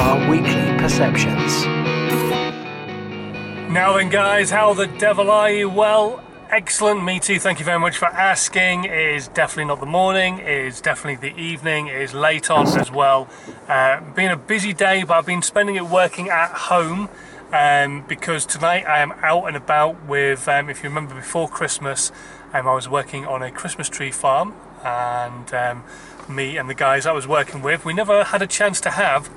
our weekly perceptions. Now then, guys, how the devil are you? Well, excellent. Me too. Thank you very much for asking. It is definitely not the morning. It is definitely the evening. It is late on as well. Uh, been a busy day, but I've been spending it working at home. Um, because tonight I am out and about with, um, if you remember before Christmas, um, I was working on a Christmas tree farm, and um, me and the guys I was working with, we never had a chance to have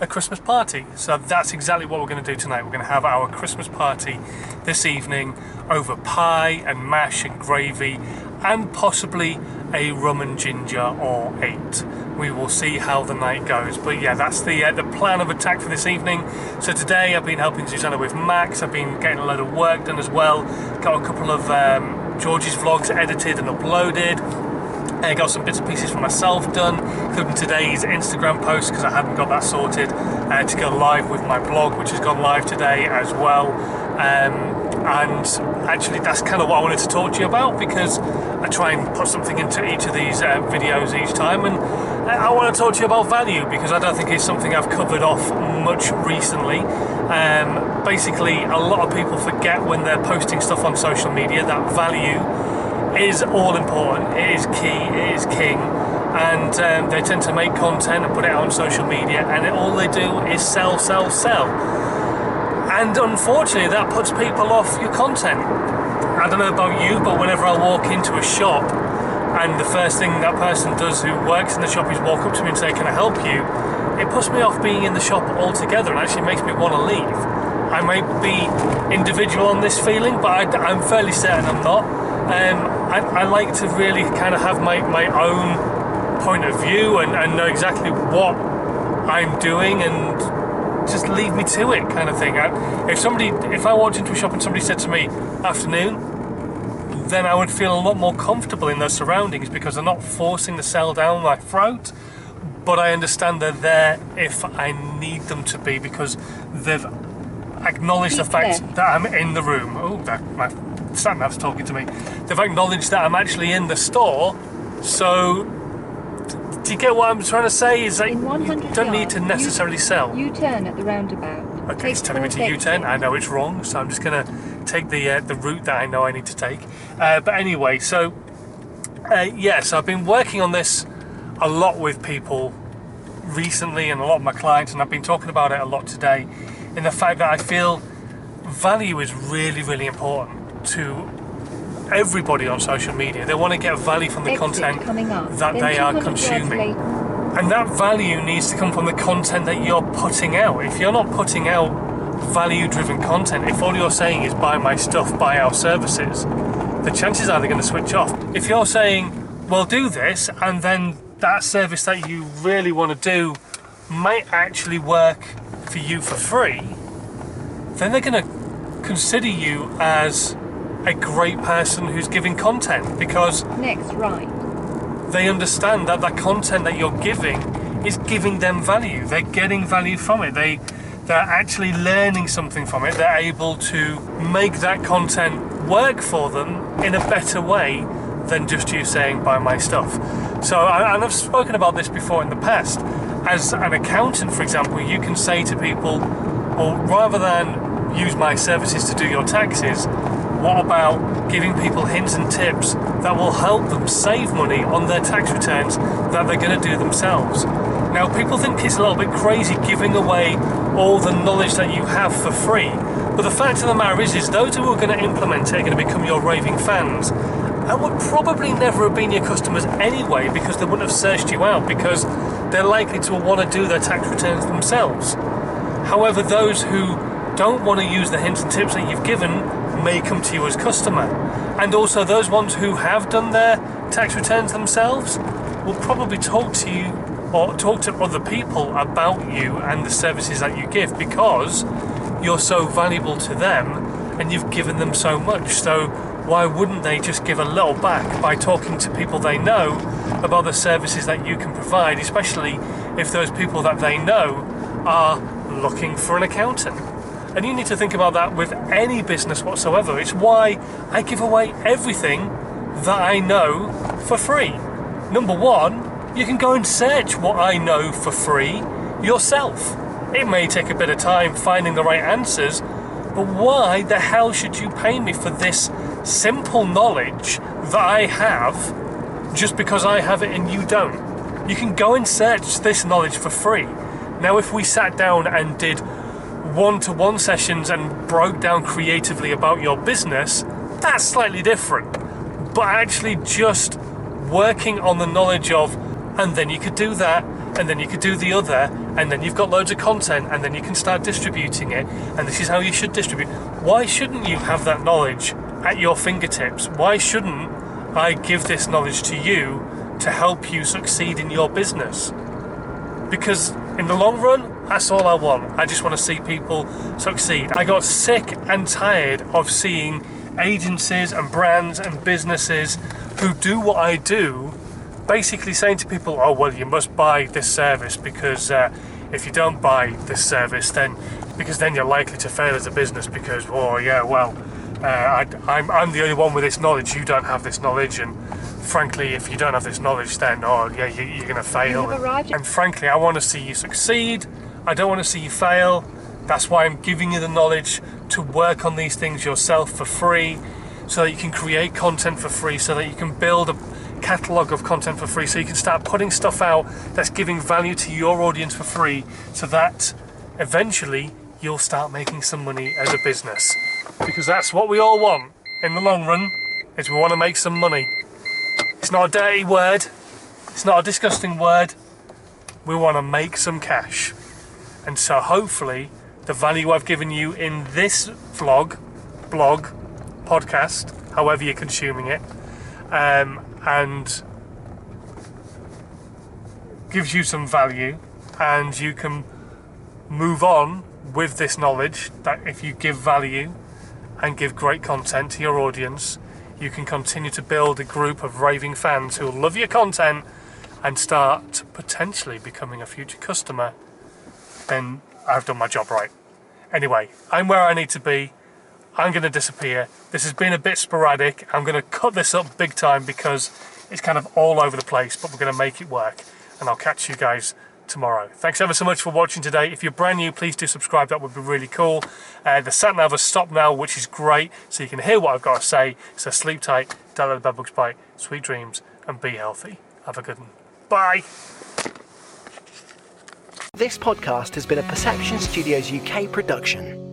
a Christmas party. So that's exactly what we're going to do tonight. We're going to have our Christmas party this evening over pie and mash and gravy and possibly a rum and ginger or eight. We will see how the night goes. But yeah, that's the uh, the plan of attack for this evening. So today I've been helping Susanna with Max. I've been getting a load of work done as well. Got a couple of um, George's vlogs edited and uploaded. I got some bits and pieces for myself done, including today's Instagram post because I hadn't got that sorted uh, to go live with my blog, which has gone live today as well. Um, and actually, that's kind of what I wanted to talk to you about because I try and put something into each of these uh, videos each time, and I want to talk to you about value because I don't think it's something I've covered off much recently. Um, basically, a lot of people forget when they're posting stuff on social media that value is all important. It is key. It is king. And um, they tend to make content and put it out on social media, and it, all they do is sell, sell, sell. And unfortunately, that puts people off your content. I don't know about you, but whenever I walk into a shop, and the first thing that person does who works in the shop is walk up to me and say, "Can I help you?" It puts me off being in the shop altogether, and actually makes me want to leave. I might be individual on this feeling, but I, am fairly certain I'm not. Um, I, I like to really kind of have my, my own point of view and, and know exactly what I'm doing and just leave me to it kind of thing. I, if somebody, if I walked into a shop and somebody said to me, afternoon, then I would feel a lot more comfortable in those surroundings because they're not forcing the sell down my throat. But I understand they're there if I need them to be because they've acknowledged the fact that I'm in the room. Oh, that, my sat nav's talking to me. They've acknowledged that I'm actually in the store. So, do you get what I'm trying to say? Is that you don't need to necessarily U- sell. U-turn at the roundabout. Okay, Take it's telling me to U-turn. I know it's wrong, so I'm just gonna take the uh, the route that I know I need to take. Uh, but anyway, so uh, yes, I've been working on this a lot with people recently, and a lot of my clients, and I've been talking about it a lot today. In the fact that I feel value is really, really important to everybody on social media. They want to get value from the Exit content up. that they are consuming. And that value needs to come from the content that you're putting out. If you're not putting out value driven content, if all you're saying is buy my stuff, buy our services, the chances are they're going to switch off. If you're saying, well, do this, and then that service that you really want to do might actually work for you for free, then they're going to consider you as a great person who's giving content because Next right. they understand that the content that you're giving is giving them value. They're getting value from it. They they're actually learning something from it. They're able to make that content work for them in a better way than just you saying buy my stuff. So and I've spoken about this before in the past. As an accountant, for example, you can say to people, well, rather than use my services to do your taxes, what about giving people hints and tips that will help them save money on their tax returns that they're going to do themselves? Now, people think it's a little bit crazy giving away all the knowledge that you have for free, but the fact of the matter is, is those who are going to implement it are going to become your raving fans and would probably never have been your customers anyway because they wouldn't have searched you out because they're likely to want to do their tax returns themselves. However, those who don't want to use the hints and tips that you've given may come to you as customer. And also those ones who have done their tax returns themselves will probably talk to you or talk to other people about you and the services that you give because you're so valuable to them and you've given them so much. So why wouldn't they just give a little back by talking to people they know about the services that you can provide, especially if those people that they know are looking for an accountant? And you need to think about that with any business whatsoever. It's why I give away everything that I know for free. Number one, you can go and search what I know for free yourself. It may take a bit of time finding the right answers, but why the hell should you pay me for this simple knowledge that I have just because I have it and you don't? You can go and search this knowledge for free. Now, if we sat down and did one to one sessions and broke down creatively about your business, that's slightly different. But actually, just working on the knowledge of, and then you could do that, and then you could do the other, and then you've got loads of content, and then you can start distributing it, and this is how you should distribute. Why shouldn't you have that knowledge at your fingertips? Why shouldn't I give this knowledge to you to help you succeed in your business? Because in the long run, that's all I want. I just want to see people succeed. I got sick and tired of seeing agencies and brands and businesses who do what I do basically saying to people, oh, well, you must buy this service because uh, if you don't buy this service, then because then you're likely to fail as a business because, oh, yeah, well, uh, I, I'm, I'm the only one with this knowledge, you don't have this knowledge, and frankly, if you don't have this knowledge, then, oh, yeah, you, you're going to fail. arrived- And frankly, I want to see you succeed. I don't want to see you fail. That's why I'm giving you the knowledge to work on these things yourself for free so that you can create content for free, so that you can build a catalog of content for free, so you can start putting stuff out that's giving value to your audience for free, so that eventually you'll start making some money as a business. Because that's what we all want in the long run, is we want to make some money. It's not a dirty word, it's not a disgusting word. We want to make some cash. And so hopefully the value I've given you in this vlog, blog, podcast, however you're consuming it, um, and gives you some value and you can move on with this knowledge that if you give value and give great content to your audience, you can continue to build a group of raving fans who love your content and start potentially becoming a future customer, then I've done my job right. Anyway, I'm where I need to be. I'm going to disappear. This has been a bit sporadic. I'm going to cut this up big time because it's kind of all over the place, but we're going to make it work. And I'll catch you guys tomorrow. Thanks ever so much for watching today. If you're brand new, please do subscribe. That would be really cool. Uh, the sat nav has stopped now, which is great, so you can hear what I've got to say. So sleep tight, let the bad bugs bite, sweet dreams, and be healthy. Have a good one. Bye. This podcast has been a Perception Studios UK production.